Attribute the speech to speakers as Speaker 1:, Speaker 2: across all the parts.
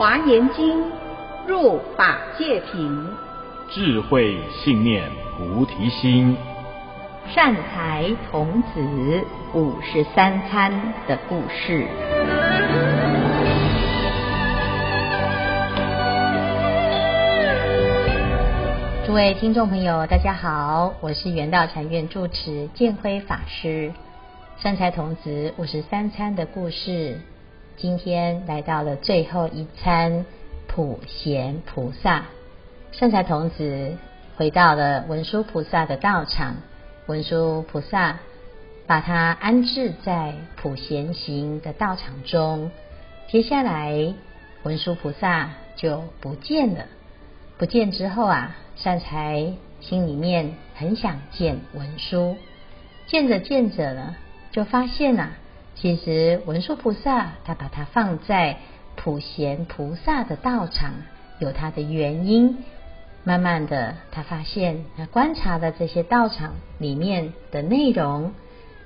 Speaker 1: 华严经入法界品，
Speaker 2: 智慧信念菩提心，
Speaker 1: 善财童子五十三参的故事。诸位听众朋友，大家好，我是圆道禅院住持建辉法师。善财童子五十三参的故事，今天来到了最后一餐，普贤菩萨。善财童子回到了文殊菩萨的道场，文殊菩萨把他安置在普贤行的道场中。接下来，文殊菩萨就不见了。不见之后啊，善财心里面很想见文殊，见着见着呢。就发现呐、啊，其实文殊菩萨他把它放在普贤菩萨的道场，有他的原因。慢慢的，他发现，他观察的这些道场里面的内容，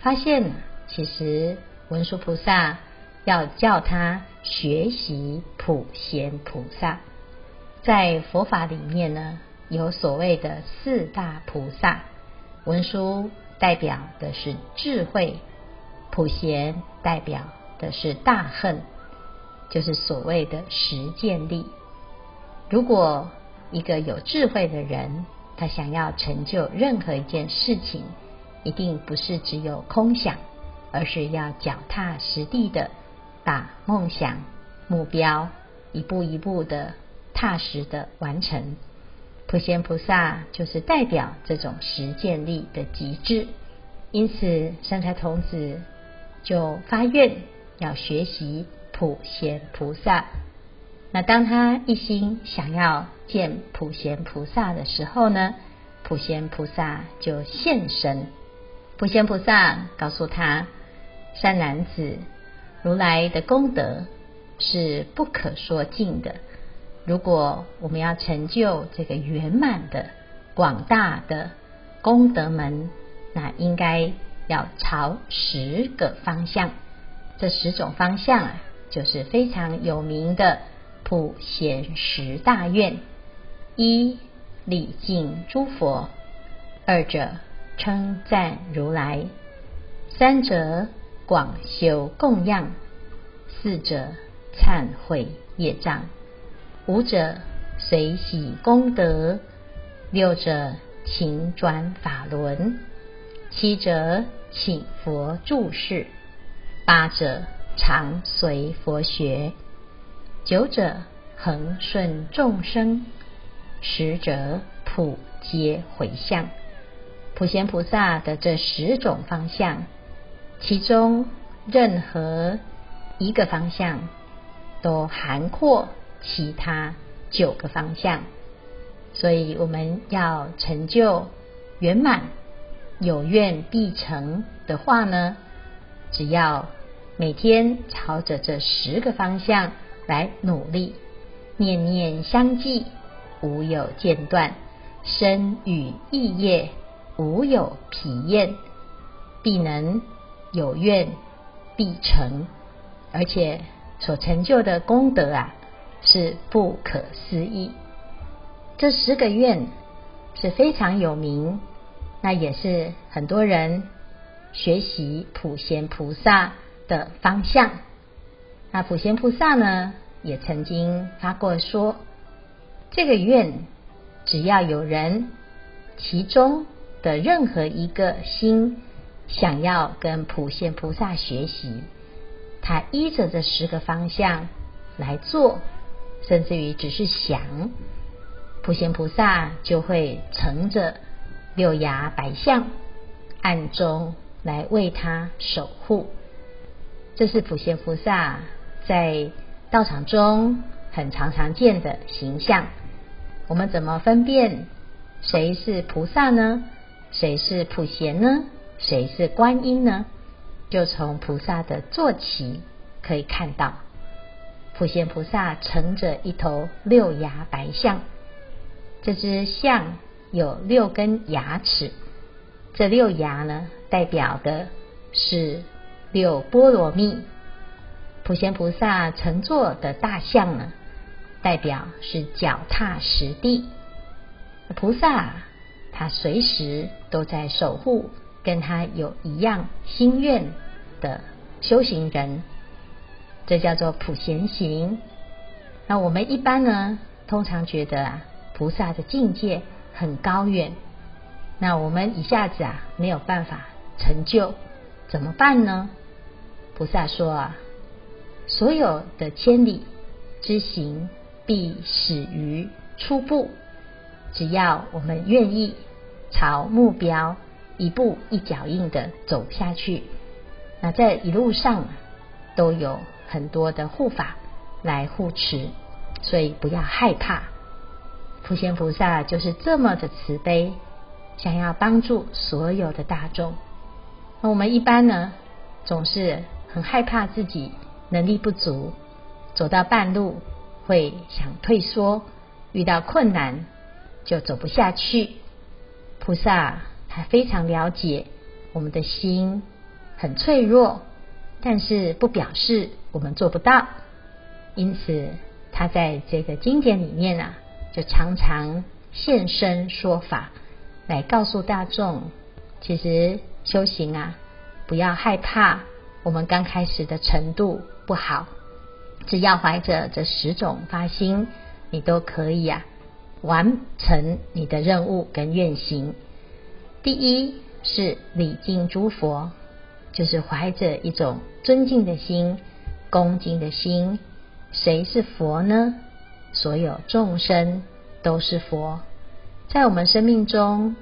Speaker 1: 发现其实文殊菩萨要叫他学习普贤菩萨。在佛法里面呢，有所谓的四大菩萨，文殊代表的是智慧。普贤代表的是大恨，就是所谓的实践力。如果一个有智慧的人，他想要成就任何一件事情，一定不是只有空想，而是要脚踏实地的把梦想、目标一步一步的踏实的完成。普贤菩萨就是代表这种实践力的极致。因此，善财童子。就发愿要学习普贤菩萨。那当他一心想要见普贤菩萨的时候呢，普贤菩萨就现身。普贤菩萨告诉他：“善男子，如来的功德是不可说尽的。如果我们要成就这个圆满的广大的功德门，那应该。”要朝十个方向，这十种方向啊，就是非常有名的普贤十大愿：一礼敬诸佛；二者称赞如来；三者广修供养；四者忏悔业障；五者随喜功德；六者勤转法轮；七者。请佛住世，八者常随佛学，九者恒顺众生，十者普皆回向。普贤菩萨的这十种方向，其中任何一个方向都涵括其他九个方向，所以我们要成就圆满。有愿必成的话呢，只要每天朝着这十个方向来努力，念念相继，无有间断，身语意业无有疲厌，必能有愿必成，而且所成就的功德啊，是不可思议。这十个愿是非常有名。那也是很多人学习普贤菩萨的方向。那普贤菩萨呢，也曾经发过说，这个愿只要有人其中的任何一个心想要跟普贤菩萨学习，他依着这十个方向来做，甚至于只是想，普贤菩萨就会乘着。六牙白象暗中来为他守护，这是普贤菩萨在道场中很常常见的形象。我们怎么分辨谁是菩萨呢？谁是普贤呢？谁是观音呢？就从菩萨的坐骑可以看到，普贤菩萨乘着一头六牙白象，这只象。有六根牙齿，这六牙呢，代表的是六波罗蜜。普贤菩萨乘坐的大象呢，代表是脚踏实地。菩萨他随时都在守护跟他有一样心愿的修行人，这叫做普贤行。那我们一般呢，通常觉得啊，菩萨的境界很高远，那我们一下子啊没有办法成就，怎么办呢？菩萨说啊，所有的千里之行，必始于初步。只要我们愿意朝目标一步一脚印的走下去，那在一路上都有很多的护法来护持，所以不要害怕。普贤菩萨就是这么的慈悲，想要帮助所有的大众。那我们一般呢，总是很害怕自己能力不足，走到半路会想退缩，遇到困难就走不下去。菩萨他非常了解我们的心很脆弱，但是不表示我们做不到。因此，他在这个经典里面啊，就常常现身说法，来告诉大众，其实修行啊，不要害怕我们刚开始的程度不好，只要怀着这十种发心，你都可以啊，完成你的任务跟愿行。第一是礼敬诸佛，就是怀着一种尊敬的心、恭敬的心。谁是佛呢？所有众生都是佛，在我们生命中，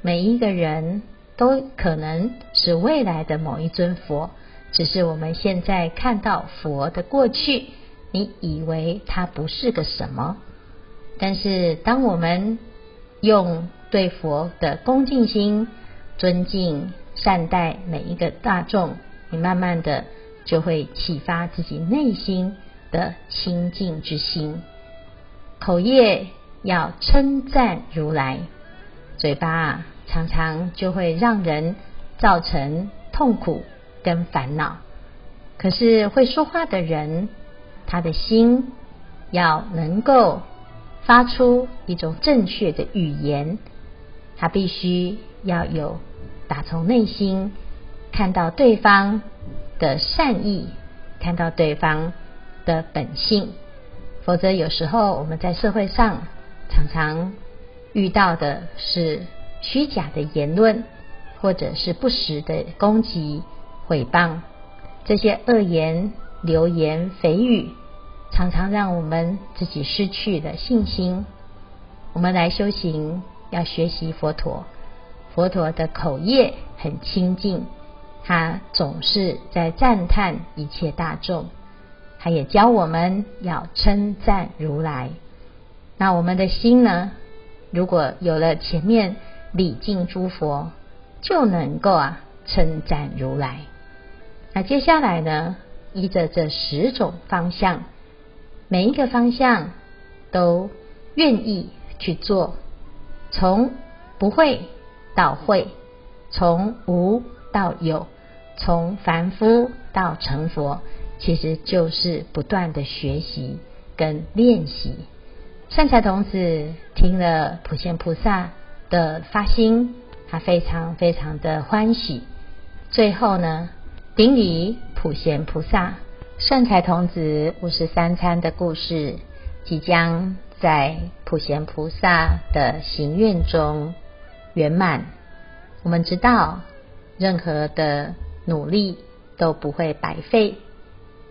Speaker 1: 每一个人都可能是未来的某一尊佛，只是我们现在看到佛的过去，你以为他不是个什么，但是当我们用对佛的恭敬心、尊敬、善待每一个大众，你慢慢的就会启发自己内心的清净之心。口业要称赞如来，嘴巴啊常常就会让人造成痛苦跟烦恼。可是会说话的人，他的心要能够发出一种正确的语言，他必须要有打从内心看到对方的善意，看到对方的本性。否则，有时候我们在社会上常常遇到的是虚假的言论，或者是不实的攻击、诽谤，这些恶言、流言蜚语，常常让我们自己失去了信心。我们来修行，要学习佛陀，佛陀的口业很清净，他总是在赞叹一切大众。他也教我们要称赞如来。那我们的心呢？如果有了前面礼敬诸佛，就能够啊称赞如来。那接下来呢？依着这十种方向，每一个方向都愿意去做，从不会到会，从无到有，从凡夫到成佛。其实就是不断的学习跟练习。善财童子听了普贤菩萨的发心，他非常非常的欢喜。最后呢，顶礼普贤菩萨。善财童子五十三参的故事，即将在普贤菩萨的行愿中圆满。我们知道，任何的努力都不会白费。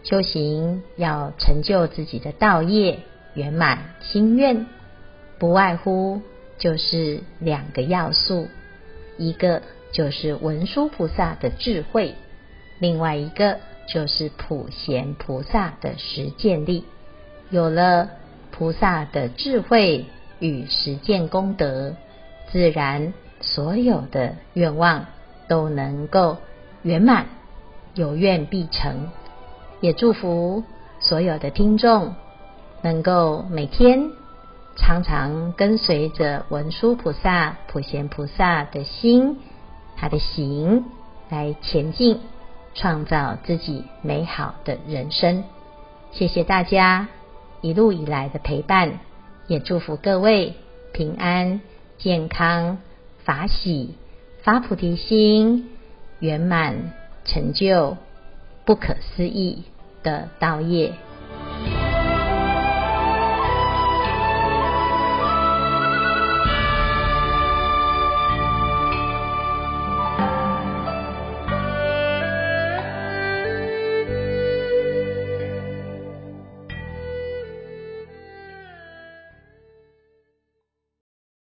Speaker 1: 修行要成就自己的道业圆满心愿，不外乎就是两个要素，一个就是文殊菩萨的智慧，另外一个就是普贤菩萨的实践力。有了菩萨的智慧与实践功德，自然所有的愿望都能够圆满，有愿必成。也祝福所有的听众能够每天常常跟随着文殊菩萨、普贤菩萨的心，他的行来前进，创造自己美好的人生。谢谢大家，一路以来的陪伴，也祝福各位平安、健康、法喜、发菩提心、圆满成就不可思议的道业。